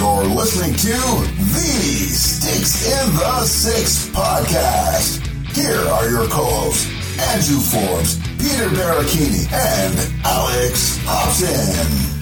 You're listening to the Sticks in the Six podcast. Here are your co-hosts, Andrew Forbes, Peter Baracchini, and Alex Hobson.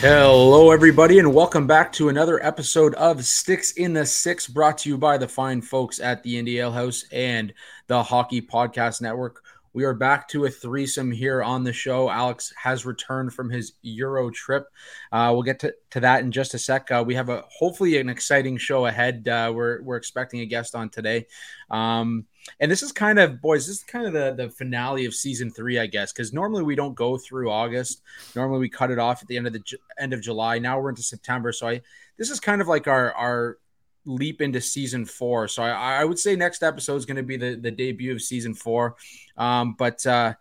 Hello, everybody, and welcome back to another episode of Sticks in the Six, brought to you by the fine folks at the Ale House and the Hockey Podcast Network. We are back to a threesome here on the show. Alex has returned from his Euro trip. Uh, we'll get to, to that in just a sec. Uh, we have a hopefully an exciting show ahead. Uh, we're we're expecting a guest on today, um, and this is kind of boys. This is kind of the the finale of season three, I guess, because normally we don't go through August. Normally we cut it off at the end of the end of July. Now we're into September, so I this is kind of like our our leap into season four. So I, I would say next episode is going to be the, the debut of season four. Um, but uh,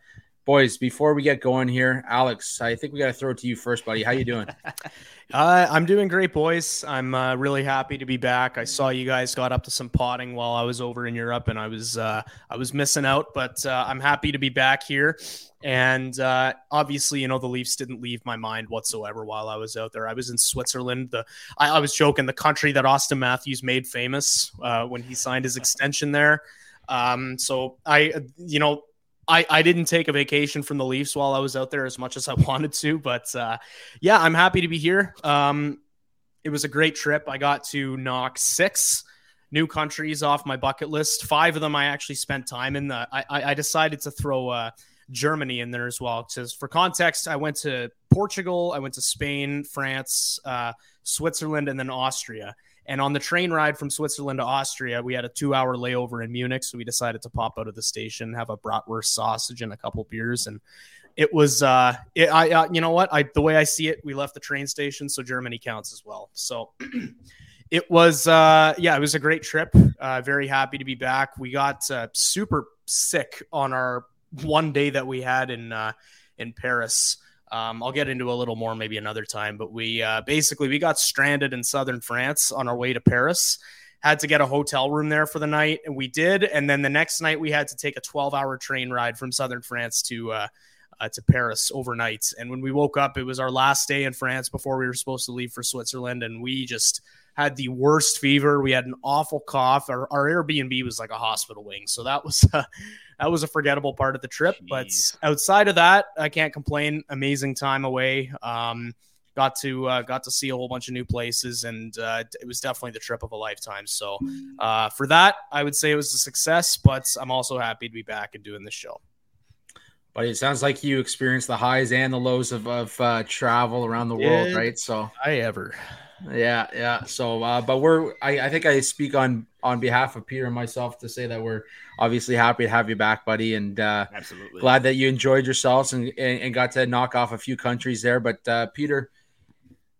boys, before we get going here, Alex, I think we got to throw it to you first, buddy. How you doing? Uh, I'm doing great, boys. I'm uh, really happy to be back. I saw you guys got up to some potting while I was over in Europe, and I was uh, I was missing out. But uh, I'm happy to be back here. And uh, obviously, you know, the Leafs didn't leave my mind whatsoever while I was out there. I was in Switzerland. The I, I was joking, the country that austin Matthews made famous uh, when he signed his extension there. Um, so I, you know, I, I didn't take a vacation from the Leafs while I was out there as much as I wanted to, but uh, yeah, I'm happy to be here. Um, it was a great trip. I got to knock six new countries off my bucket list. Five of them I actually spent time in. The, I, I decided to throw uh, Germany in there as well. Because for context, I went to Portugal, I went to Spain, France, uh, Switzerland, and then Austria. And on the train ride from Switzerland to Austria, we had a two hour layover in Munich. So we decided to pop out of the station, have a bratwurst sausage and a couple beers. And it was, uh, it, I, uh, you know what? I, the way I see it, we left the train station. So Germany counts as well. So it was, uh, yeah, it was a great trip. Uh, very happy to be back. We got uh, super sick on our one day that we had in, uh, in Paris. Um, I'll get into a little more maybe another time, but we uh, basically we got stranded in southern France on our way to Paris. Had to get a hotel room there for the night, and we did. And then the next night, we had to take a 12-hour train ride from southern France to uh, uh, to Paris overnight. And when we woke up, it was our last day in France before we were supposed to leave for Switzerland, and we just had the worst fever. We had an awful cough. Our, our Airbnb was like a hospital wing, so that was. Uh, that was a forgettable part of the trip. Jeez. But outside of that, I can't complain. Amazing time away. Um, got to uh, got to see a whole bunch of new places, and uh, it was definitely the trip of a lifetime. So uh, for that, I would say it was a success. But I'm also happy to be back and doing this show. But it sounds like you experienced the highs and the lows of, of uh, travel around the world, right? So I ever. Yeah, yeah. So, uh, but we're I, I think I speak on on behalf of Peter and myself to say that we're obviously happy to have you back, buddy, and uh, absolutely glad that you enjoyed yourselves and, and, and got to knock off a few countries there. But uh, Peter,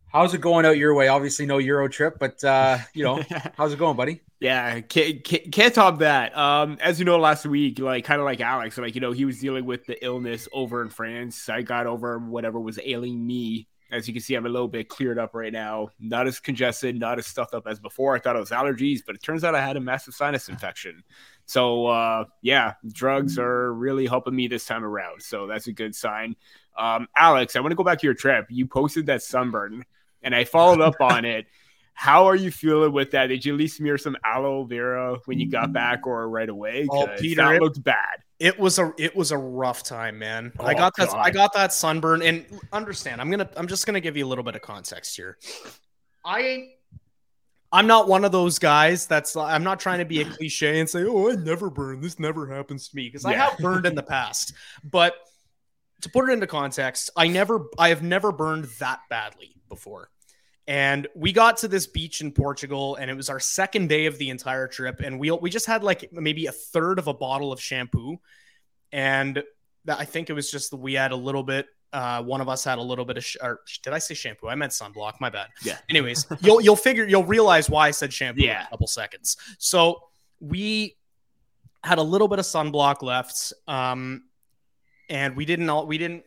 how's it going out your way? Obviously, no Euro trip, but uh, you know, how's it going, buddy? Yeah, can't, can't, can't top that. Um, as you know, last week, like kind of like Alex, like you know, he was dealing with the illness over in France. I got over whatever was ailing me as you can see, I'm a little bit cleared up right now. Not as congested, not as stuffed up as before. I thought it was allergies, but it turns out I had a massive sinus infection. So, uh, yeah, drugs are really helping me this time around. So that's a good sign. Um, Alex, I want to go back to your trip. You posted that sunburn, and I followed up on it. How are you feeling with that? Did you at least smear some aloe vera when you got back or right away? Oh, Peter, that looked bad. It was a it was a rough time, man. Oh, I got that God. I got that sunburn and understand. I'm going to I'm just going to give you a little bit of context here. I I'm not one of those guys that's I'm not trying to be a cliche and say, "Oh, I never burn. This never happens to me" because yeah. I have burned in the past. But to put it into context, I never I have never burned that badly before. And we got to this beach in Portugal, and it was our second day of the entire trip. And we we just had like maybe a third of a bottle of shampoo, and I think it was just we had a little bit. Uh, one of us had a little bit of, sh- or did I say shampoo? I meant sunblock. My bad. Yeah. Anyways, you'll you'll figure you'll realize why I said shampoo yeah. in a couple seconds. So we had a little bit of sunblock left, um, and we didn't all we didn't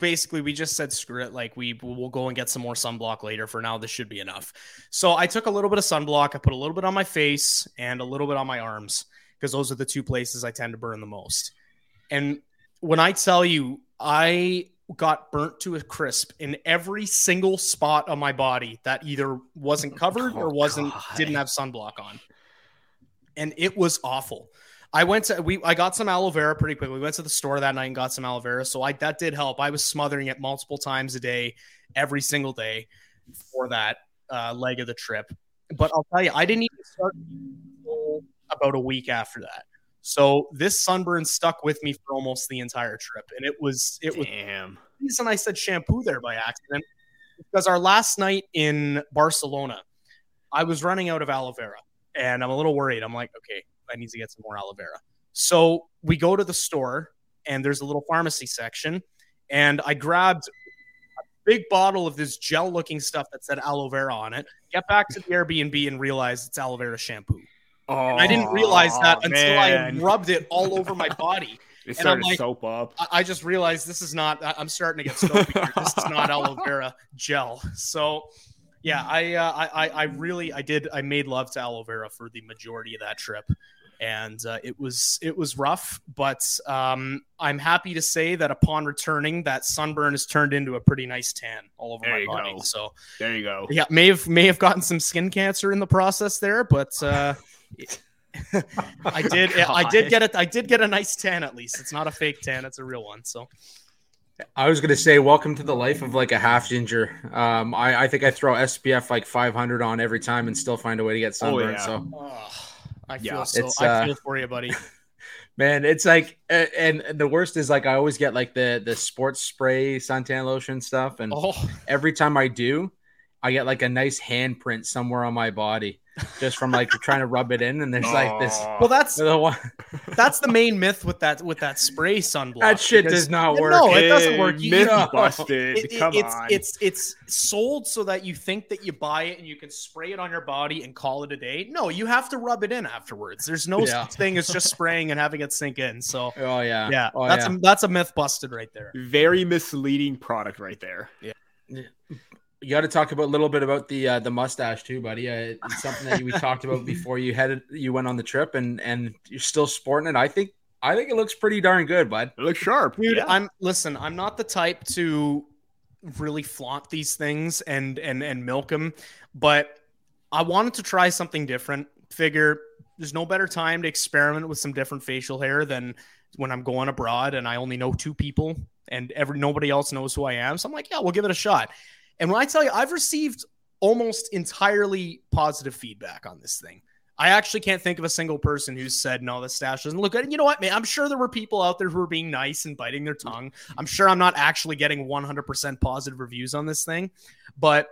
basically we just said screw it like we will go and get some more sunblock later for now this should be enough so i took a little bit of sunblock i put a little bit on my face and a little bit on my arms because those are the two places i tend to burn the most and when i tell you i got burnt to a crisp in every single spot on my body that either wasn't oh covered or Oh, wasn't God. didn't have sunblock on. And it was awful. I went to we I got some aloe vera pretty quickly. We went to the store that night and got some aloe vera. So I that did help. I was smothering it multiple times a day, every single day for that uh, leg of the trip. But I'll tell you, I didn't even start about a week after that. So this sunburn stuck with me for almost the entire trip, and it was it was Damn. the reason I said shampoo there by accident because our last night in Barcelona, I was running out of aloe vera, and I'm a little worried. I'm like, okay, I need to get some more aloe vera. So we go to the store, and there's a little pharmacy section, and I grabbed a big bottle of this gel-looking stuff that said aloe vera on it. Get back to the Airbnb and realize it's aloe vera shampoo. Oh, And I didn't realize that until I rubbed it all over my body. It and started I'm like- soap up. I- just realized this is not. I'm starting to get soapy. here. this is not aloe vera gel. So, yeah, I, uh, I, I, really, I did, I made love to aloe vera for the majority of that trip, and uh, it was, it was rough. But um, I'm happy to say that upon returning, that sunburn has turned into a pretty nice tan all over There my body. go. So, There you go. yeah, may have, may have gotten some skin cancer in the process there, but. Uh, I did. I did get it. I did get a nice tan at least. It's not a fake tan; it's a real one. So I was gonna say, welcome to the life of like a half ginger. Um, I, I think I throw SPF like 500 on every time and still find a way to get sunburned. yeah. So, Oh, I feel Yeah, so. it's, I uh, feel for you, buddy. man, it's like, and the worst is like I always get like the the sports spray suntan lotion stuff, and Oh, every time I do, I get like a nice handprint somewhere on my body just from like trying to rub it in, and there's like this. Well, that's The one, that's the main myth with that with that spray sunblock. that shit because- does not work. No, it doesn't Hey, work. You- Myth know, busted. It- it- Come it's on. it's it's sold so that you think that you buy it and you can spray it on your body and call it a day. No, you have to rub it in afterwards. There's no Yeah. thing as just spraying and having it sink in. So oh yeah, yeah, oh, that's yeah. a that's a myth busted right there. Very misleading product right there. You got to talk about a little bit about the uh, the mustache too, buddy. Uh, it's something that we talked about before you headed you went on the trip, and and you're still sporting it. I think I think it looks pretty darn good, bud. It looks sharp. dude Yeah. i'm listen i'm not the type to really flaunt these things and and and milk them but i wanted to try something different figure there's no better time to experiment with some different facial hair than when i'm going abroad and i only know two people and every nobody else knows who i am so i'm like yeah we'll give it a shot and when i tell you i've received almost entirely positive feedback on this thing I actually can't think of a single person who's said no, the stash doesn't look good. And you know what, man? I'm sure there were people out there who were being nice and biting their tongue. I'm sure I'm not actually getting 100% positive reviews on this thing, but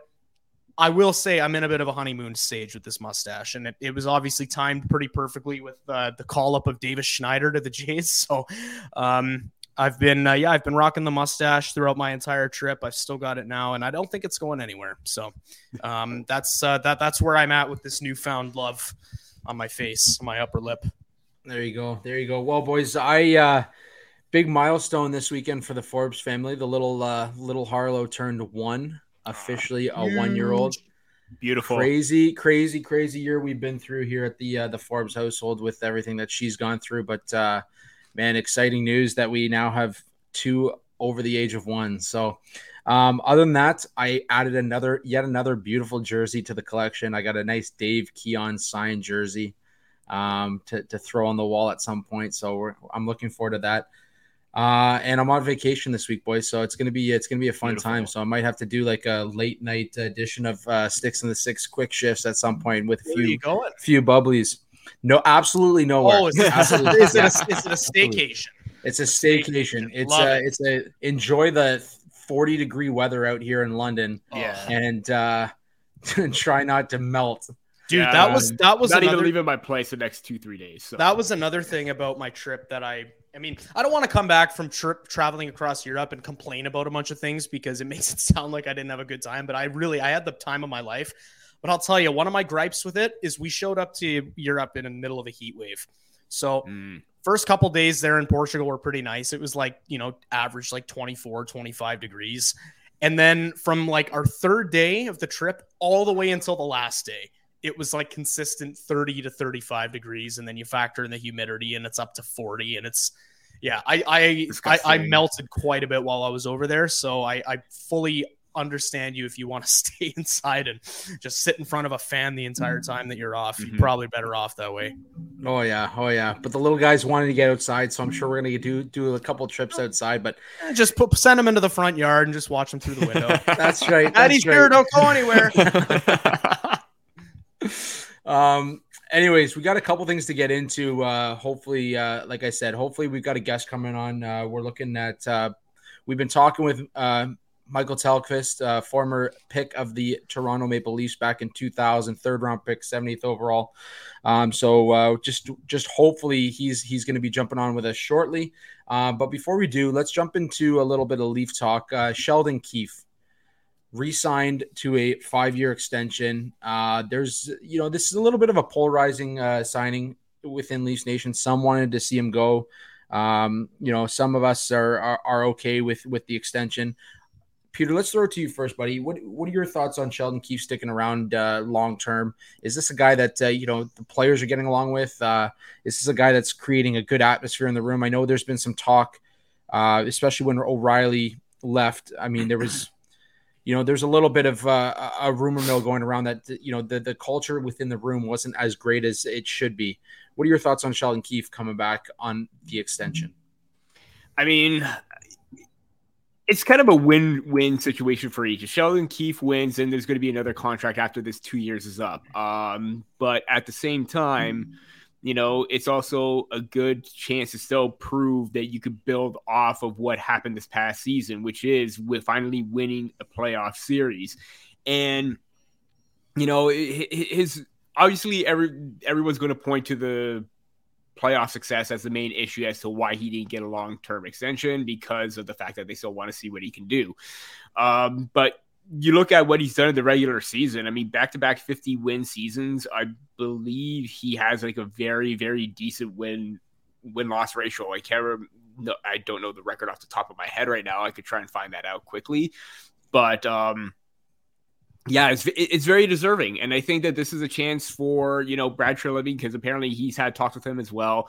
I will say I'm in a bit of a honeymoon stage with this mustache, and it, it was obviously timed pretty perfectly with uh, the call up of Davis Schneider to the Jays. So, um, I've been uh, yeah, I've been rocking the mustache throughout my entire trip. I've still got it now, and I don't think it's going anywhere. So, um, that's uh, that that's where I'm at with this newfound love on my face, on my upper lip. There you go. There you go. Well, boys, I uh big milestone this weekend for the Forbes family. The little uh little Harlow turned one, officially a one year old. Beautiful. Crazy, crazy, crazy year we've been through here at the uh, the Forbes household with everything that she's gone through. But uh man, exciting news that we now have two over the age of one. So um, other than that, I added another yet another beautiful jersey to the collection. I got a nice Dave Keon signed jersey um, to, to throw on the wall at some point. So we're, I'm looking forward to that. Uh, and I'm on vacation this week, boys. So it's gonna be it's gonna be a fun Beautiful. time. So I might have to do like a late night edition of uh, Sticks in the Six quick shifts at some point with a Where are you few few bubblies. No, absolutely nowhere. Oh, is it, Absolutely. is, it a, is it a staycation? It's a staycation. It's Love a, it. it's a enjoy the 40 degree weather out here in London Yeah. and uh try not to melt. Dude, Yeah, that was that was Not another, even leaving my place the next two three days. So. that was another thing about my trip that I I mean, I don't want to come back from trip traveling across Europe and complain about a bunch of things because it makes it sound like I didn't have a good time, but I really I had the time of my life. But I'll tell you, one of my gripes with it is we showed up to Europe in the middle of a heat wave. So Mm. first couple days there in Portugal were pretty nice. It was like, you know, average like 24, 25 degrees. And then from like our third day of the trip all the way until the last day, it was like consistent 30 to 35 degrees. And then you factor in the humidity and it's up to 40 and it's, yeah, I I, I I melted quite a bit while I was over there, so I I fully understand you if you want to stay inside and just sit in front of a fan the entire mm-hmm. time that you're off. You're mm-hmm. probably better off that way. Oh yeah, oh yeah. But the little guys wanted to get outside, so I'm sure we're gonna do do a couple trips outside. But just put, send them into the front yard and just watch them through the window. that's right. That's right. here, don't go anywhere. um. Anyways, we got a couple things to get into. Uh, hopefully, uh, like I said, hopefully we've got a guest coming on. Uh, we're looking at. Uh, we've been talking with uh, Mikael Tellqvist, uh, former pick of the Toronto Maple Leafs back in 2000, third round pick, 70th overall. Um, so uh, just just hopefully he's he's going to be jumping on with us shortly. Uh, but before we do, let's jump into a little bit of Leaf talk. Uh, Sheldon Keefe re-signed to a five-year extension. Uh, there's you know this is a little bit of a polarizing uh, signing within Leafs Nation. Some wanted to see him go. Um, you know, some of us are, are, are okay with with the extension. Peter, let's throw it to you first, buddy. What what are your thoughts on Sheldon Keefe sticking around uh, long term? Is this a guy that uh, you know the players are getting along with? Uh, is this a guy that's creating a good atmosphere in the room? I know there's been some talk, uh, especially when O'Reilly left. I mean, there was, you know, there's a little bit of uh, a rumor mill going around that you know the the culture within the room wasn't as great as it should be. What are your thoughts on Sheldon Keefe coming back on the extension? I mean, it's kind of a win-win situation for each. If Sheldon Keefe wins, then there's going to be another contract after this two years is up. Um, but at the same time, you know, it's also a good chance to still prove that you could build off of what happened this past season, which is with finally winning a playoff series. And you know, his obviously every everyone's going to point to the playoff success as the main issue as to why he didn't get a long term extension because of the fact that they still want to see what he can do. Um, but you look at what he's done in the regular season. I mean, back to back 50 win seasons. I believe he has like a very, very decent win win loss ratio. I can't remember. I don't know the record off the top of my head right now. I could try and find that out quickly. But um, yeah, it's it's very deserving, and I think that this is a chance for you know Brad Treliving because apparently he's had talks with him as well.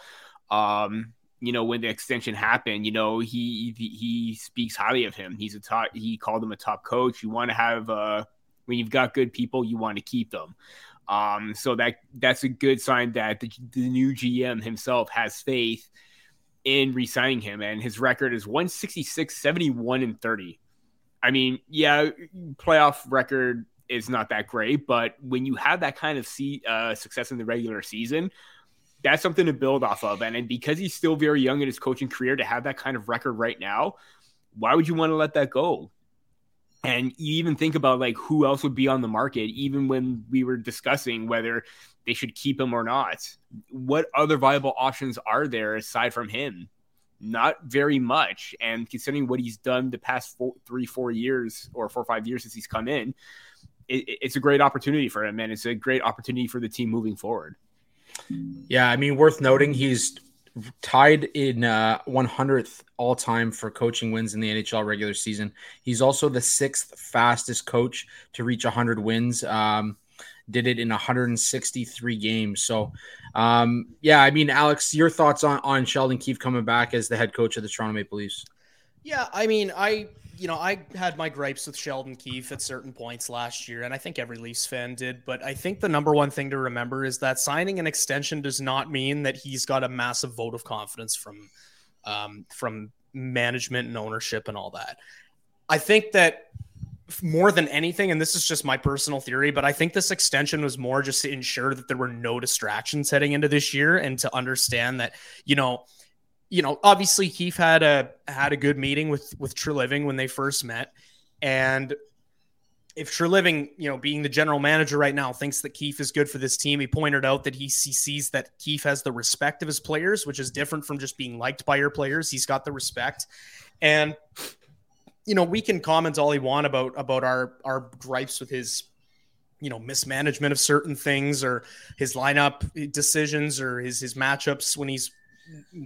Um, you know, when the extension happened, you know he he speaks highly of him. He's a top. He called him a top coach. You want to have uh, when you've got good people, you want to keep them. Um, so that that's a good sign that the, the new GM himself has faith in re-signing him, and his record is 166, 71, and 30. I mean, yeah, playoff record is not that great, but when you have that kind of see, uh, success in the regular season, that's something to build off of. And, and because he's still very young in his coaching career, to have that kind of record right now, why would you want to let that go? And you even think about like who else would be on the market, even when we were discussing whether they should keep him or not. What other viable options are there aside from him? Not very much. And considering what he's done the past four, three, four years or four five years since he's come in, it, it's a great opportunity for him, and it's a great opportunity for the team moving forward. Yeah, I mean, worth noting, he's tied in uh, 100th all time for coaching wins in the NHL regular season. He's also the sixth fastest coach to reach 100 wins. Um, did it in 163 games. So, um, yeah, I mean, Alex, your thoughts on, on Sheldon Keefe coming back as the head coach of the Toronto Maple Leafs? Yeah, I mean, I you know, I had my gripes with Sheldon Keefe at certain points last year, and I think every Leafs fan did. But I think the number one thing to remember is that signing an extension does not mean that he's got a massive vote of confidence from um, from management and ownership and all that. I think that more than anything, and this is just my personal theory, but I think this extension was more just to ensure that there were no distractions heading into this year and to understand that, you know, you know, obviously Keefe had a had a good meeting with with Treliving when they first met. And if Treliving, you know, being the general manager right now, thinks that Keefe is good for this team, he pointed out that he, he sees that Keefe has the respect of his players, which is different from just being liked by your players. He's got the respect. And you know, we can comment all he want about about our our gripes with his you know mismanagement of certain things or his lineup decisions or his his matchups when he's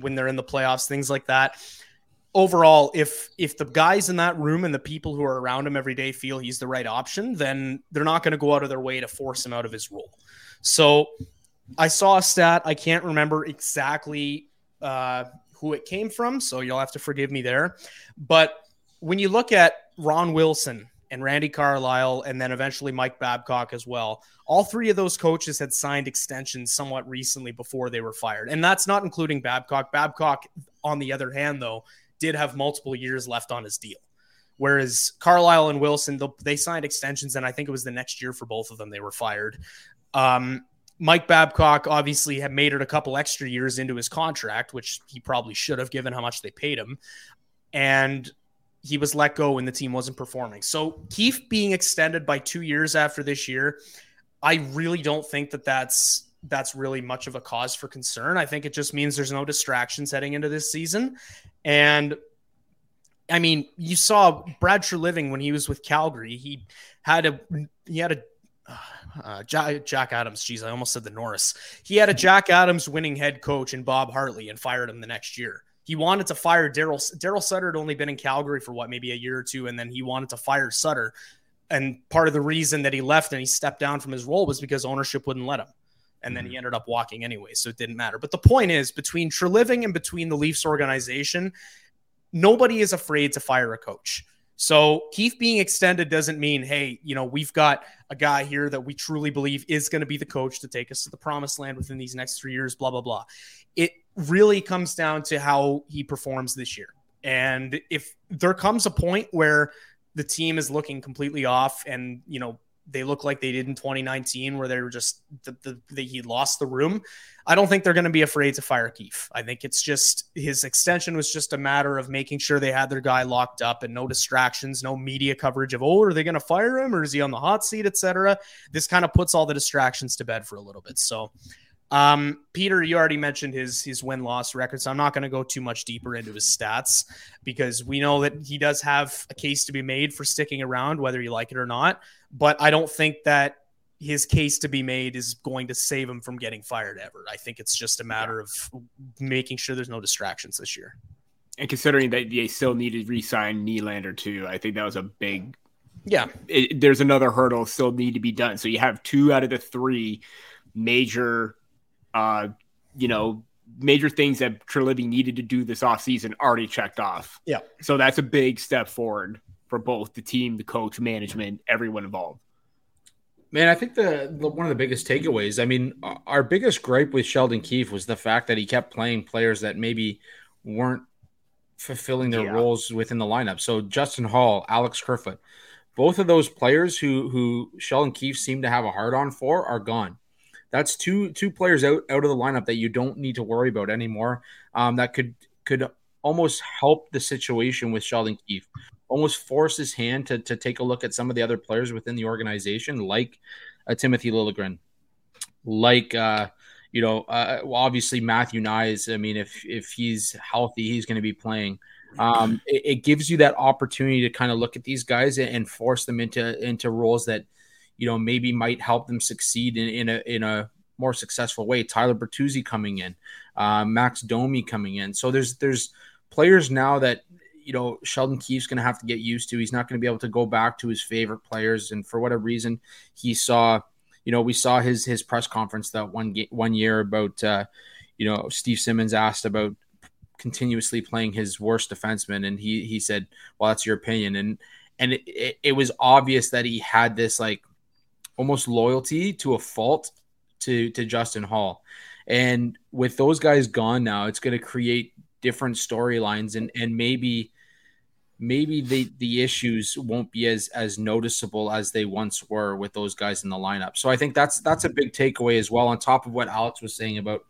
when they're in the playoffs things like that overall if if the guys in that room and the people who are around him every day feel he's the right option then they're not going to go out of their way to force him out of his role so i saw a stat i can't remember exactly uh, who it came from, so you'll have to forgive me there. But when you look at Ron Wilson and Randy Carlyle, and then eventually Mike Babcock as well, all three of those coaches had signed extensions somewhat recently before they were fired. And that's not including Babcock. Babcock, on the other hand, though, did have multiple years left on his deal. Whereas Carlyle and Wilson, they signed extensions, and I think it was the next year for both of them they were fired. Um, Mike Babcock obviously had made it a couple extra years into his contract, which he probably should have given how much they paid him. And he was let go when the team wasn't performing. So Keefe being extended by two years after this year, I really don't think that that's that's really much of a cause for concern. I think it just means there's no distractions heading into this season. And I mean, you saw Brad Treliving when he was with Calgary. He had a he had a uh, Jack, Adams. Geez, I almost said the Norris. He had a Jack Adams winning head coach in Bob Hartley and fired him the next year. He wanted to fire Daryl. Daryl Sutter had only been in Calgary for what, maybe a year or two, and then he wanted to fire Sutter. And part of the reason that he left and he stepped down from his role was because ownership wouldn't let him. And then he mm-hmm. ended up walking anyway, so it didn't matter. But the point is, between Treliving and between the Leafs organization, nobody is afraid to fire a coach. So Keefe being extended doesn't mean, hey, you know, we've got a guy here that we truly believe is going to be the coach to take us to the promised land within these next three years, blah, blah, blah. It really comes down to how he performs this year. And if there comes a point where the team is looking completely off and, you know, they look like they did in 2019, where they were just the, the, the he lost the room. I don't think they're going to be afraid to fire Keefe. I think it's just his extension was just a matter of making sure they had their guy locked up and no distractions, no media coverage of oh, are they going to fire him or is he on the hot seat, etc. This kind of puts all the distractions to bed for a little bit. So um, Peter, you already mentioned his his win loss record, so I'm not going to go too much deeper into his stats because we know that he does have a case to be made for sticking around, whether you like it or not. But I don't think that his case to be made is going to save him from getting fired ever. I think it's just a matter of making sure there's no distractions this year. And considering that they still needed to re-sign Nylander too, I think that was a big. Yeah, it, there's another hurdle still need to be done. So you have two out of the three major uh, you know, major things that Treliving needed to do this offseason already checked off. Yeah. So that's a big step forward for both the team, the coach, management, everyone involved. Man, I think the, the, one of the biggest takeaways. I mean, our biggest gripe with Sheldon Keefe was the fact that he kept playing players that maybe weren't fulfilling their yeah. roles within the lineup. So Justin Holl, Alex Kerfoot, both of those players who who Sheldon Keefe seemed to have a hard on for are gone. That's two two players out out of the lineup that you don't need to worry about anymore. Um, that could could almost help the situation with Sheldon Keefe. Almost force his hand to, to take a look at some of the other players within the organization, like uh, Timothy Liljegren, like uh, you know, uh, well, obviously Matthew Knies. I mean, if if he's healthy, he's going to be playing. Um, it, it, gives you that opportunity to kind of look at these guys and, and force them into into roles that you know, maybe might help them succeed in, in a in a more successful way. Tyler Bertuzzi coming in, uh, Max Domi coming in. So there's there's players now that you know Sheldon Keefe's going to have to get used to. He's not going to be able to go back to his favorite players, and for whatever reason, he saw. You know, we saw his his press conference that one one year about. Uh, you know, Steve Simmons asked about continuously playing his worst defenseman, and he he said, "Well, that's your opinion," and and it, it, it was obvious that he had this like almost loyalty to a fault to to Justin Hall. And with those guys gone now, it's going to create different storylines and and maybe maybe the the issues won't be as as noticeable as they once were with those guys in the lineup. So I think that's that's a big takeaway as well on top of what Alex was saying about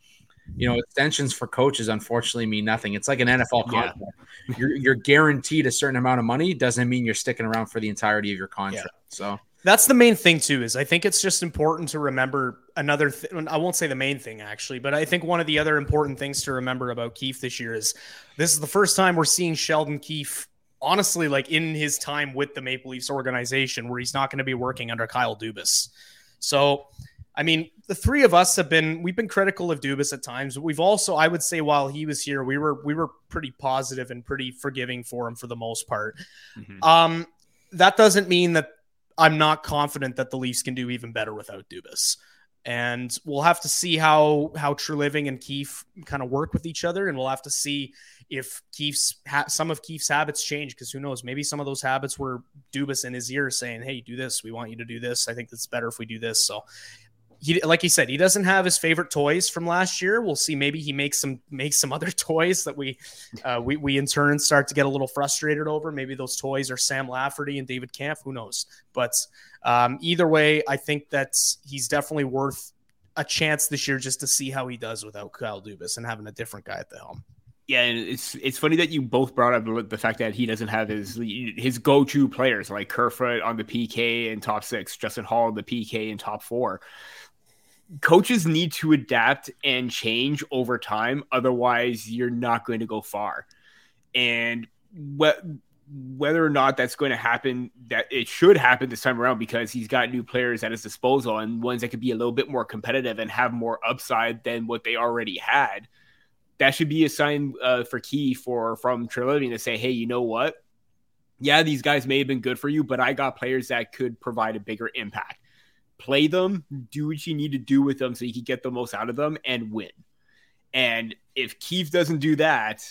you know extensions for coaches unfortunately mean nothing. It's like an NFL contract. Yeah. You're you're guaranteed a certain amount of money doesn't mean you're sticking around for the entirety of your contract. Yeah. So that's the main thing too. Is I think it's just important to remember another. Th- I won't say the main thing actually, but I think one of the other important things to remember about Keefe this year is this is the first time we're seeing Sheldon Keefe honestly like in his time with the Maple Leafs organization where he's not going to be working under Kyle Dubas. So, I mean, the three of us have been we've been critical of Dubas at times. We've also, I would say, while he was here, we were we were pretty positive and pretty forgiving for him for the most part. Mm-hmm. Um, that doesn't mean that I'm not confident that the Leafs can do even better without Dubas. and we'll have to see how how Treliving and Keefe kind of work with each other, and we'll have to see if Keefe's ha- some of Keefe's habits change because who knows? Maybe some of those habits were Dubas in his ear saying, "Hey, do this. We want you to do this. I think it's better if we do this." So he like he said he doesn't have his favorite toys from last year. We'll see. Maybe he makes some makes some other toys that we uh, we, we in turn start to get a little frustrated over. Maybe those toys are sam lafferty and david Kampf. Who knows? But um, either way i think that he's definitely worth a chance this year just to see how he does without kyle dubas and having a different guy at the helm. Yeah, and it's it's funny that you both brought up the fact that he doesn't have his his go to players like Kerfoot on the PK and top six, Justin Holl the PK and top four coaches need to adapt and change over time otherwise you're not going to go far. And what whether or not that's going to happen that it should happen this time around because he's got new players at his disposal and ones that could be a little bit more competitive and have more upside than what they already had that should be a sign uh, for key for from Treliving to say hey you know what? Yeah these guys may have been good for you but i got players that could provide a bigger impact play them, do what you need to do with them so you can get the most out of them and win. And if Keefe doesn't do that,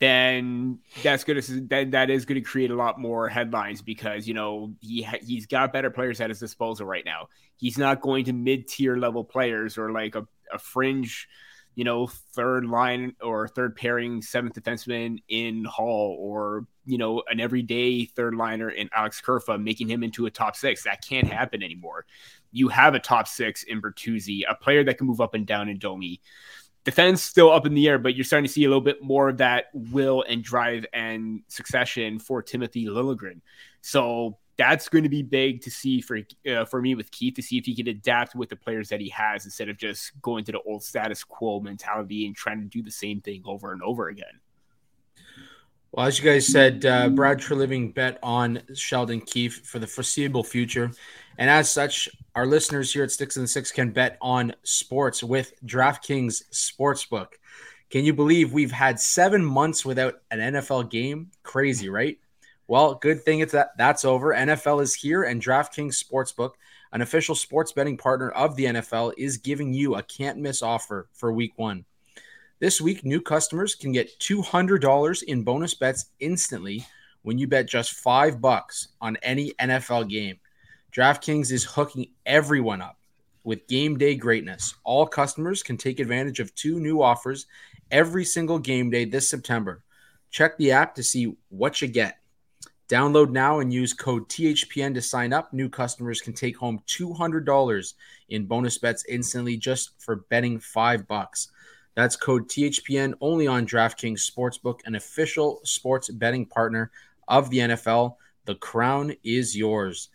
then that's going to then that is going to create a lot more headlines because you know he ha- he's got better players at his disposal right now. He's not going to mid tier level players or like a, a fringe, you know, third line or third pairing seventh defenseman in Holl or you know an everyday third liner in Alex Kerfoot, making him into a top six. That can't happen anymore you have a top six in Bertuzzi, a player that can move up and down in Domi. Defense still up in the air, but you're starting to see a little bit more of that will and drive and succession for Timothy Liljegren. So that's going to be big to see for uh, for me with Keefe to see if he can adapt with the players that he has instead of just going to the old status quo mentality and trying to do the same thing over and over again. Well, as you guys said, uh, Brad Treliving bet on Sheldon Keefe for the foreseeable future. And as such, our listeners here at Sticks and Six can bet on sports with DraftKings Sportsbook. Can you believe we've had seven months without an NFL game? Crazy, right? Well, good thing it's that that's over. NFL is here, and DraftKings Sportsbook, an official sports betting partner of the NFL, is giving you a can't miss offer for week one. This week, new customers can get $200 in bonus bets instantly when you bet just five bucks on any NFL game. DraftKings is hooking everyone up with game day greatness. All customers can take advantage of two new offers every single game day this September. Check the app to see what you get. Download now and use code THPN to sign up. New customers can take home $200 in bonus bets instantly just for betting 5 bucks. That's code THPN only on DraftKings Sportsbook, an official sports betting partner of the NFL. The crown is yours.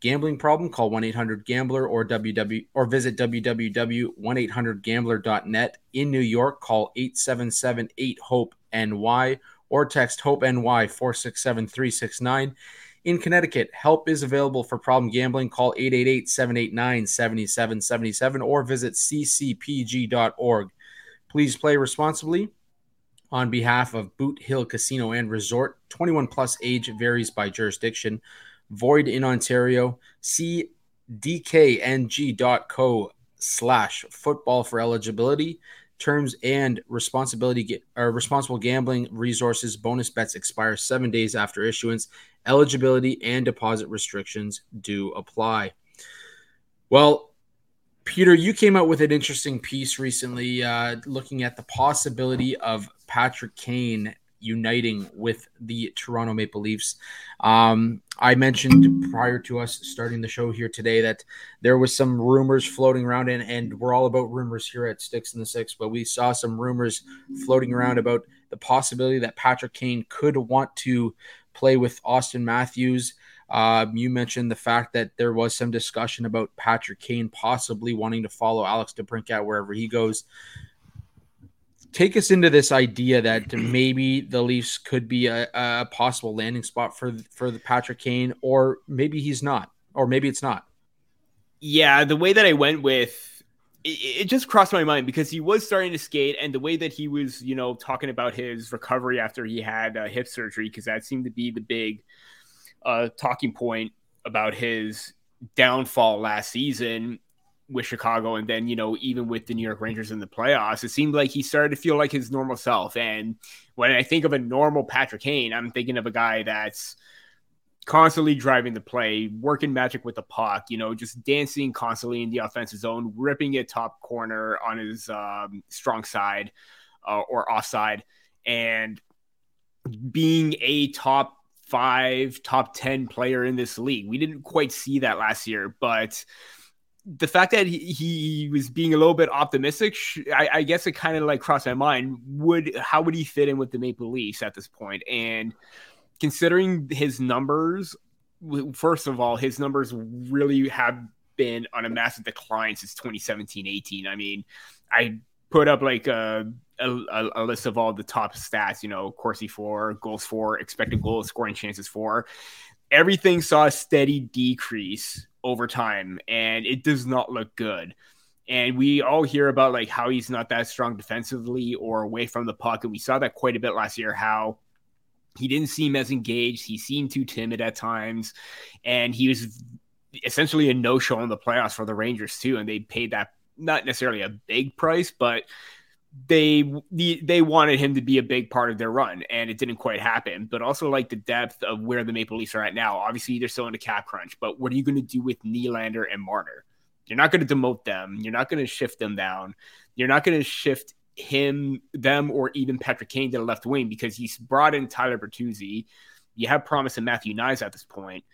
Gambling problem? Call 1-800-GAMBLER or www or visit www.1800gambler.net. In New York, call 877-8-HOPE-NY or text HOPE-NY 467-369. In Connecticut, help is available for problem gambling. Call 888-789-7777 or visit ccpg.org. Please play responsibly. On behalf of Boot Hill Casino and Resort, 21 plus age varies by jurisdiction. Void in Ontario. See dkng.co slash football for eligibility. Terms and responsibility or responsible gambling resources. Bonus bets expire seven days after issuance. Eligibility and deposit restrictions do apply. Well Peter, you came out with an interesting piece recently uh, looking at the possibility of Patrick Kane uniting with the Toronto Maple Leafs. Um, I mentioned prior to us starting the show here today that there was some rumors floating around, and, and we're all about rumors here at Sticks in the Six, but we saw some rumors floating around about the possibility that Patrick Kane could want to play with Austin Matthews. Um, you mentioned the fact that there was some discussion about Patrick Kane possibly wanting to follow Alex DeBrincat wherever he goes. Take us into this idea that maybe the Leafs could be a, a possible landing spot for for the Patrick Kane, or maybe he's not, or maybe it's not. Yeah, the way that I went with it, it, just crossed my mind because he was starting to skate, and the way that he was, you know, talking about his recovery after he had uh, hip surgery, because that seemed to be the big uh, talking point about his downfall last season. With Chicago, and then you know even with the New York Rangers in the playoffs, it seemed like he started to feel like his normal self. And when I think of a normal Patrick Kane, I'm thinking of a guy that's constantly driving the play, working magic with the puck, you know, just dancing constantly in the offensive zone, ripping it top corner on his um, strong side uh, or offside, and being a top five, top 10 player in this league. We didn't quite see that last year, but the fact that he, he was being a little bit optimistic, I, I guess it kind of like crossed my mind. Would how would he fit in with the Maple Leafs at this point? And considering his numbers, first of all, his numbers really have been on a massive decline since 2017-18. I mean, I put up like a, a, a, list of all the top stats, you know, Corsi for, goals for, expected goals, scoring chances for. Everything saw a steady decrease over time, and it does not look good. And we all hear about like how he's not that strong defensively or away from the puck, and we saw that quite a bit last year. How he didn't seem as engaged, he seemed too timid at times, and he was essentially a no-show in the playoffs for the Rangers too, and they paid that not necessarily a big price, but they they wanted him to be a big part of their run, and it didn't quite happen. But also like the depth of where the Maple Leafs are at now. Obviously, they're still in a cap crunch, but what are you going to do with Nylander and Marner? You're not going to demote them. You're not going to shift them down. You're not going to shift him, them, or even Patrick Kane to the left wing because he's brought in Tyler Bertuzzi. You have promise in Matthew Knies at this point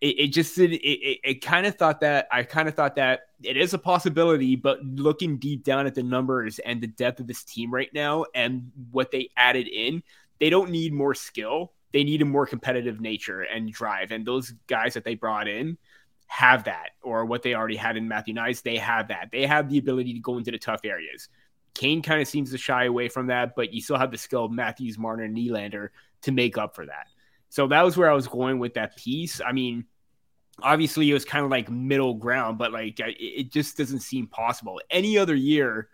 it, it just it, it, it kind of thought that I kind of thought that it is a possibility, but looking deep down at the numbers and the depth of this team right now and what they added in, they don't need more skill. They need a more competitive nature and drive. And those guys that they brought in have that, or what they already had in Matthew Knies, they have that. They have the ability to go into the tough areas. Kane kind of seems to shy away from that, but you still have the skill of Matthews, Marner, and Nylander to make up for that. So that was where I was going with that piece. I mean, obviously it was kind of like middle ground, but like it just doesn't seem possible. Any other year,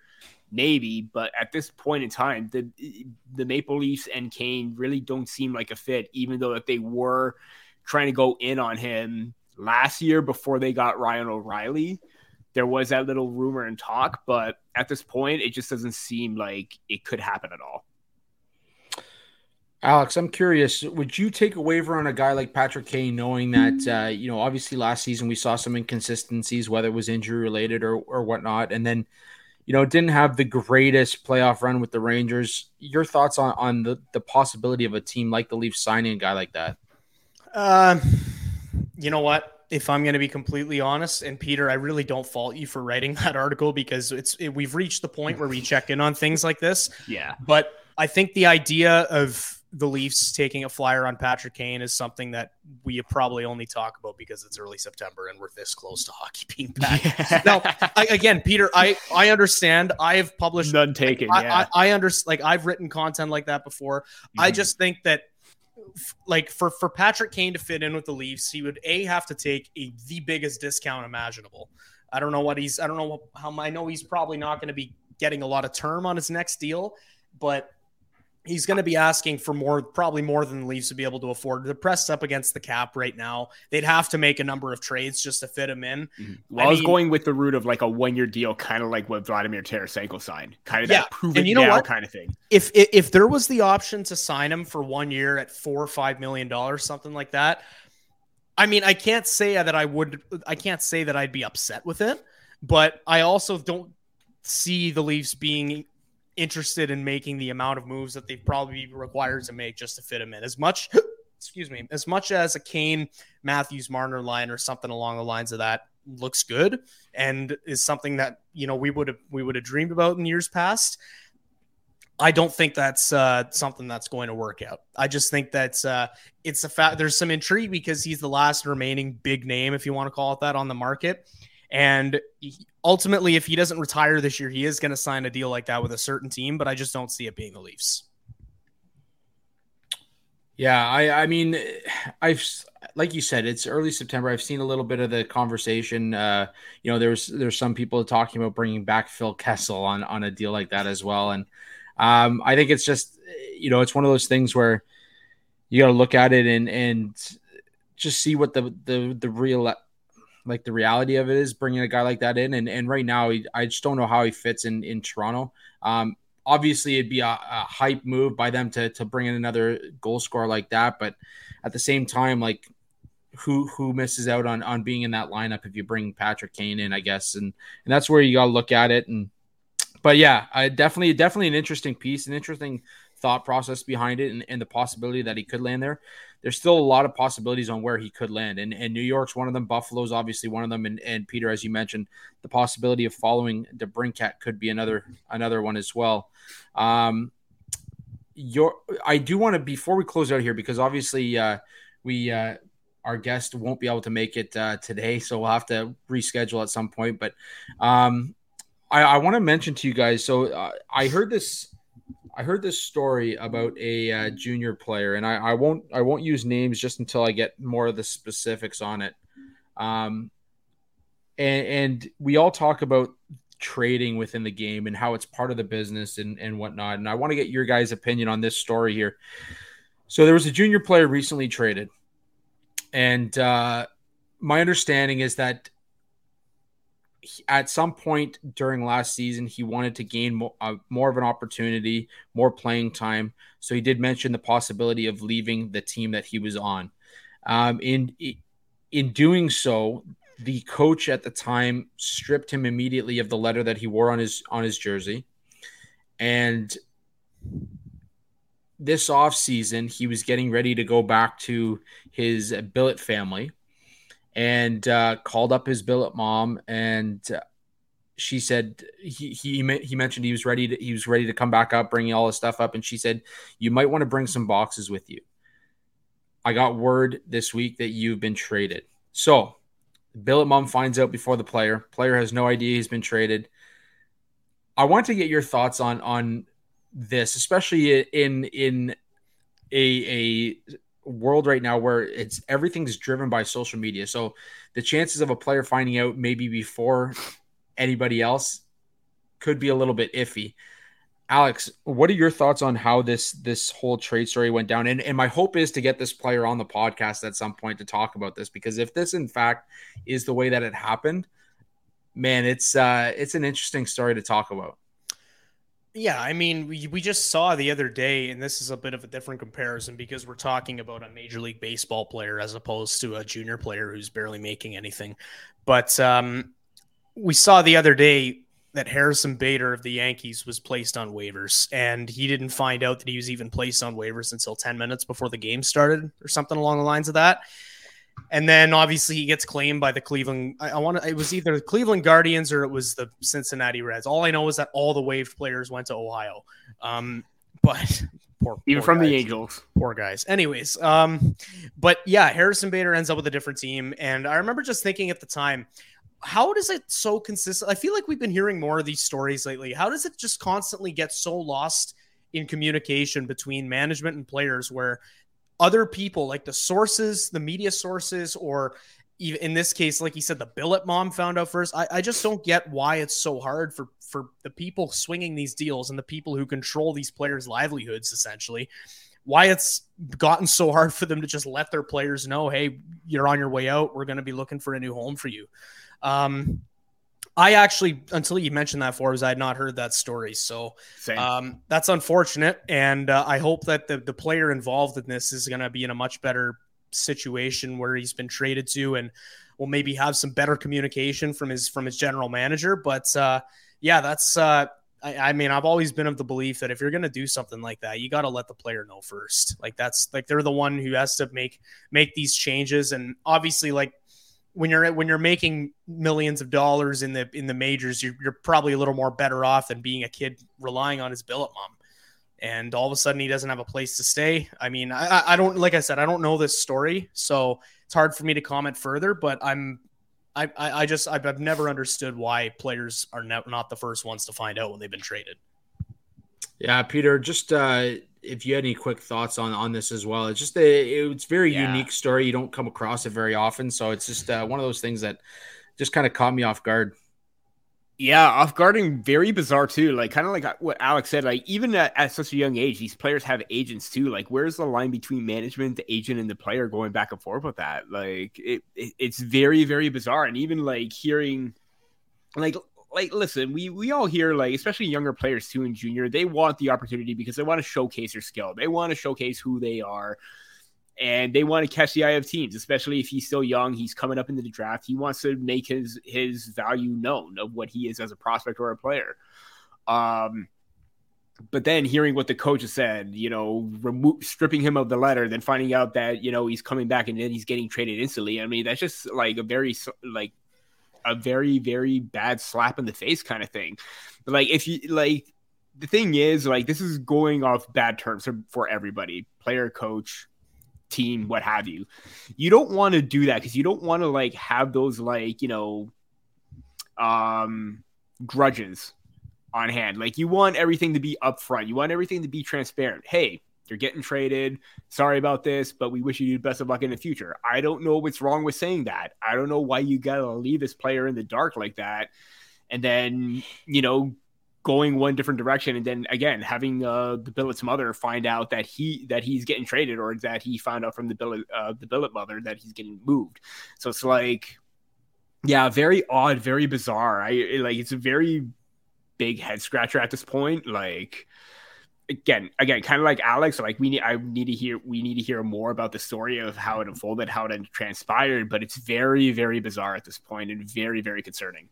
maybe, but at this point in time, the the Maple Leafs and Kane really don't seem like a fit, even though that they were trying to go in on him last year before they got Ryan O'Reilly. There was that little rumor and talk, but at this point, it just doesn't seem like it could happen at all. Alex, I'm curious. Would you take a waiver on a guy like Patrick Kane, knowing that uh, you know obviously last season we saw some inconsistencies, whether it was injury related or or whatnot, and then you know didn't have the greatest playoff run with the Rangers. Your thoughts on on the the possibility of a team like the Leafs signing a guy like that? Um, you know what? if I'm going to be completely honest, and Peter, I really don't fault you for writing that article because it's it, we've reached the point where we check in on things like this. Yeah. But I think the idea of the Leafs taking a flyer on Patrick Kane is something that we probably only talk about because it's early September and we're this close to hockey being back. Yeah. now, I, again, Peter, I I understand. I have published none taken. I, yeah. I, I understand. Like I've written content like that before. Mm-hmm. I just think that like for for Patrick Kane to fit in with the Leafs, he would a have to take a, the biggest discount imaginable. I don't know what he's. I don't know how. I know he's probably not going to be getting a lot of term on his next deal, but he's going to be asking for more, probably more than the Leafs would be able to afford. They're pressed up against the cap right now. They'd have to make a number of trades just to fit him in. Mm-hmm. Well, I, I was going with the route of like a one-year deal, kind of like what Vladimir Tarasenko signed, kind of yeah. that prove and you know what? kind of thing. If, if if there was the option to sign him for one year at four or five million dollars, something like that, I mean, I can't say that I would. I can't say that I'd be upset with it, but I also don't see the Leafs being interested in making the amount of moves that they've probably required to make just to fit him in. As much, excuse me, as much as a Kane, Matthews, Marner line or something along the lines of that looks good and is something that you know we would have we would have dreamed about in years past. I don't think that's uh, something that's going to work out. I just think that's uh, it's a fact. There's some intrigue because he's the last remaining big name, if you want to call it that, on the market. And ultimately, if he doesn't retire this year, he is going to sign a deal like that with a certain team, but I just don't see it being the Leafs. Yeah, I, I mean, I've like you said, it's early September. I've seen a little bit of the conversation. Uh, you know, there's there's some people talking about bringing back Phil Kessel on on a deal like that as well, and um, I think it's just you know it's one of those things where you got to look at it and and just see what the the the real like the reality of it is bringing a guy like that in. And and right now, he, I just don't know how he fits in in Toronto. Um, obviously, it'd be a, a hype move by them to to bring in another goal scorer like that, but at the same time, like who who misses out on on being in that lineup if you bring Patrick Kane in, I guess, and and that's where you got to look at it. And but yeah, I definitely definitely an interesting piece, an interesting thought process behind it, and, and the possibility that he could land there. There's still a lot of possibilities on where he could land, and and New York's one of them. Buffalo's obviously one of them, and and Peter, as you mentioned, the possibility of following DeBrincat could be another another one as well. Um, your I do want to before we close out here because obviously uh, we uh, our guest won't be able to make it uh, today, so we'll have to reschedule at some point. But um, I, I want to mention to you guys. So uh, I heard this. I heard this story about a uh, junior player, and I, I, won't. I won't use names just until I get more of the specifics on it. Um, and, and we all talk about trading within the game and how it's part of the business and, and whatnot. And I want to get your guys' opinion on this story here. So there was a junior player recently traded, and uh, my understanding is that at some point during last season, he wanted to gain more, uh, more of an opportunity, more playing time. So he did mention the possibility of leaving the team that he was on. Um, in in doing so, the coach at the time stripped him immediately of the letter that he wore on his on his jersey, and this off season he was getting ready to go back to his billet family and uh, called up his billet mom and she said he, he he mentioned he was ready to he was ready to come back up bringing all his stuff up and she said you might want to bring some boxes with you. I got word this week that you've been traded. So billet mom finds out before the player. Player has no idea he's been traded. I want to get your thoughts on on this especially in in a a world right now where it's everything's driven by social media. So the chances of a player finding out maybe before anybody else could be a little bit iffy. Alex, what are your thoughts on how this this whole trade story went down? And, and my hope is to get this player on the podcast at some point to talk about this because if this in fact is the way that it happened, man, it's uh it's an interesting story to talk about. Yeah, I mean, we, we just saw the other day, and this is a bit of a different comparison because we're talking about a Major League Baseball player as opposed to a junior player who's barely making anything. But um, we saw the other day that Harrison Bader of the Yankees was placed on waivers, and he didn't find out that he was even placed on waivers until 10 minutes before the game started or something along the lines of that. And then obviously he gets claimed by the Cleveland. I, I want to. It was either the Cleveland Guardians or it was the Cincinnati Reds. All I know is that all the waived players went to Ohio. Um, but poor, even poor from guys. the Angels, poor guys. Anyways, um, but yeah, Harrison Bader ends up with a different team, and I remember just thinking at the time, how does it so consistent? I feel like we've been hearing more of these stories lately. How does it just constantly get so lost in communication between management and players where other people like the sources, the media sources, or even in this case, like he said, the billet mom found out first. I, I just don't get why it's so hard for for the people swinging these deals and the people who control these players' livelihoods, essentially. Why it's gotten so hard for them to just let their players know, hey, you're on your way out. We're going to be looking for a new home for you. Um, I actually, until you mentioned that, Forbes, I had not heard that story. So um, that's unfortunate. And uh, I hope that the, the player involved in this is going to be in a much better situation where he's been traded to and will maybe have some better communication from his from his general manager. But uh, yeah, that's. Uh, I, I mean, I've always been of the belief that if you're going to do something like that, you got to let the player know first. Like that's like they're the one who has to make make these changes, and obviously, like when you're when you're making millions of dollars in the in the majors, you're, you're probably a little more better off than being a kid relying on his billet mom. And all of a sudden, he doesn't have a place to stay. I mean, I, I don't like I said, I don't know this story, so it's hard for me to comment further. But I'm, I, I just I've, I've never understood why players are not the first ones to find out when they've been traded. Yeah, Peter, just uh, if you had any quick thoughts on on this as well. It's just a it's very yeah. unique story. You don't come across it very often, so it's just uh, one of those things that just kind of caught me off guard. Yeah, off guarding, very bizarre too. Like kind of like what Alex said. Like even at, at, such a young age, these players have agents too. Like where's the line between management, the agent, and the player going back and forth with that? Like it, it it's very very bizarre. And even like hearing, like like listen, we we all hear like especially younger players too in junior, they want the opportunity because they want to showcase their skill. They want to showcase who they are and they want to catch the eye of teams, especially if he's still young. He's coming up into the draft. He wants to make his his value known of what he is as a prospect or a player. Um, but then hearing what the coach has said, you know, remo- stripping him of the letter, then finding out that you know he's coming back and then he's getting traded instantly. I mean, that's just like a very like a very very bad slap in the face kind of thing. But like if you like the thing is like this is going off bad terms for, for everybody, player, coach, team, what have you. You don't want to do that because you don't want to like have those like, you know, um grudges on hand. Like you want everything to be upfront. You want everything to be transparent. Hey, you're getting traded. Sorry about this, but we wish you the best of luck in the future. I don't know what's wrong with saying that. I don't know why you gotta leave this player in the dark like that. And then, you know, going one different direction and then again having uh, the billet's mother find out that he that he's getting traded or that he found out from the billet uh, the billet mother that he's getting moved so it's like yeah very odd very bizarre i like it's a very big head scratcher at this point like again again kind of like alex like we need i need to hear we need to hear more about the story of how it unfolded how it transpired but it's very very bizarre at this point and very very concerning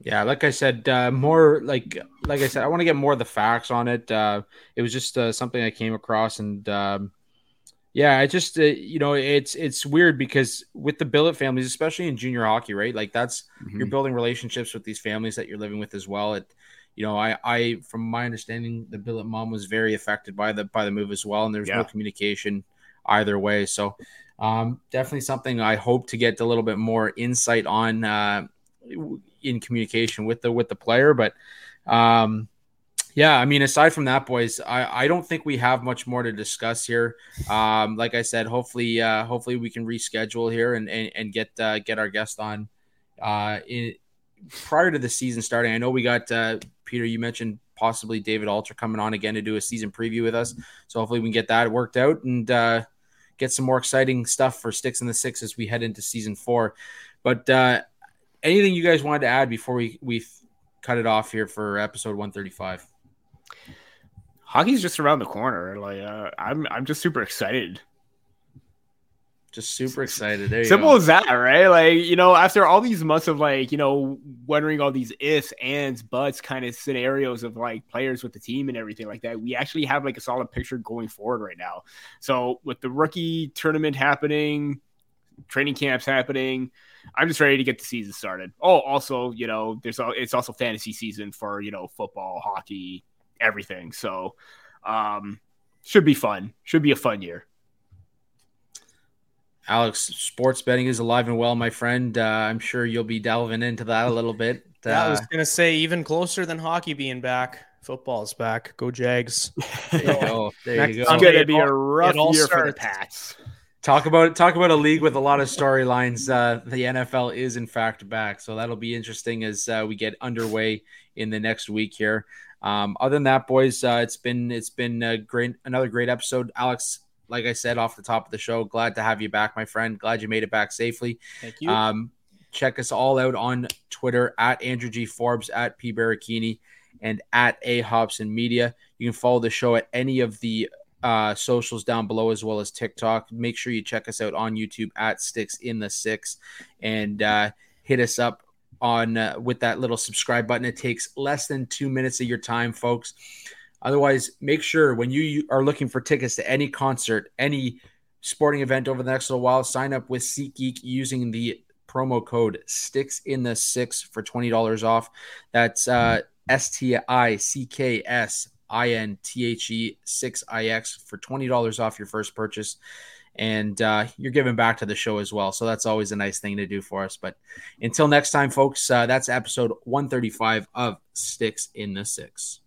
yeah, like I said, uh, more like like I said, I want to get more of the facts on it. Uh, it was just uh, something I came across, and um, yeah, I just uh, you know it's it's weird because with the billet families, especially in junior hockey, right? Like that's mm-hmm. you're building relationships with these families that you're living with as well. It you know, I I from my understanding, the billet mom was very affected by the by the move as well, and there's yeah. no communication either way. So um, definitely something I hope to get a little bit more insight on uh, in communication with the with the player. But um, yeah, I mean, aside from that, boys, I, I don't think we have much more to discuss here. Um, like I said, hopefully, uh, hopefully we can reschedule here and and, and get uh, get our guest on uh, in prior to the season starting. I know we got uh, Peter. You mentioned possibly David Alter coming on again to do a season preview with us. So hopefully we can get that worked out and uh, get some more exciting stuff for Sticks in the Six as we head into season four. But uh, anything you guys wanted to add before we we cut it off here for episode 135? Hockey's just around the corner. Like uh, I'm I'm just super excited. Just super excited. There Simple go. as that, right? Like, you know, after all these months of like, you know, wondering all these ifs, ands, buts kind of scenarios of like players with the team and everything like that, we actually have like a solid picture going forward right now. So with the rookie tournament happening, training camps happening, I'm just ready to get the season started. Oh, also, you know, there's all it's also fantasy season for you know football, hockey, everything. So, um, should be fun. Should be a fun year. Alex, sports betting is alive and well, my friend. Uh, I'm sure you'll be delving into that a little bit. Uh, yeah, I was gonna say even closer than hockey being back. Football's back. Go Jags. There you go. There you go. It's gonna be a rough year starts. for the Pats. Talk about talk about a league with a lot of storylines. Uh, the NFL is in fact back, so that'll be interesting as uh, we get underway in the next week here. Um, other than that, boys, uh, it's been it's been a great another great episode. Alex, like I said off the top of the show, glad to have you back, my friend. Glad you made it back safely. Thank you. Um, check us all out on Twitter at Andrew G Forbes at P Baracchini and at A Hobson Media. You can follow the show at any of the uh, socials down below as well as TikTok. Make sure you check us out on YouTube at Sticks in the Six and uh, hit us up on uh, with that little subscribe button. It takes less than two minutes of your time, folks. Otherwise, make sure when you are looking for tickets to any concert, any sporting event over the next little while, sign up with SeatGeek using the promo code Sticks in the Six for twenty dollars off. That's uh, S T I C K S I N T H E 6IX for $20 off your first purchase. And uh, you're giving back to the show as well. So that's always a nice thing to do for us. But until next time, folks, uh, that's episode 135 of Sticks in the Six.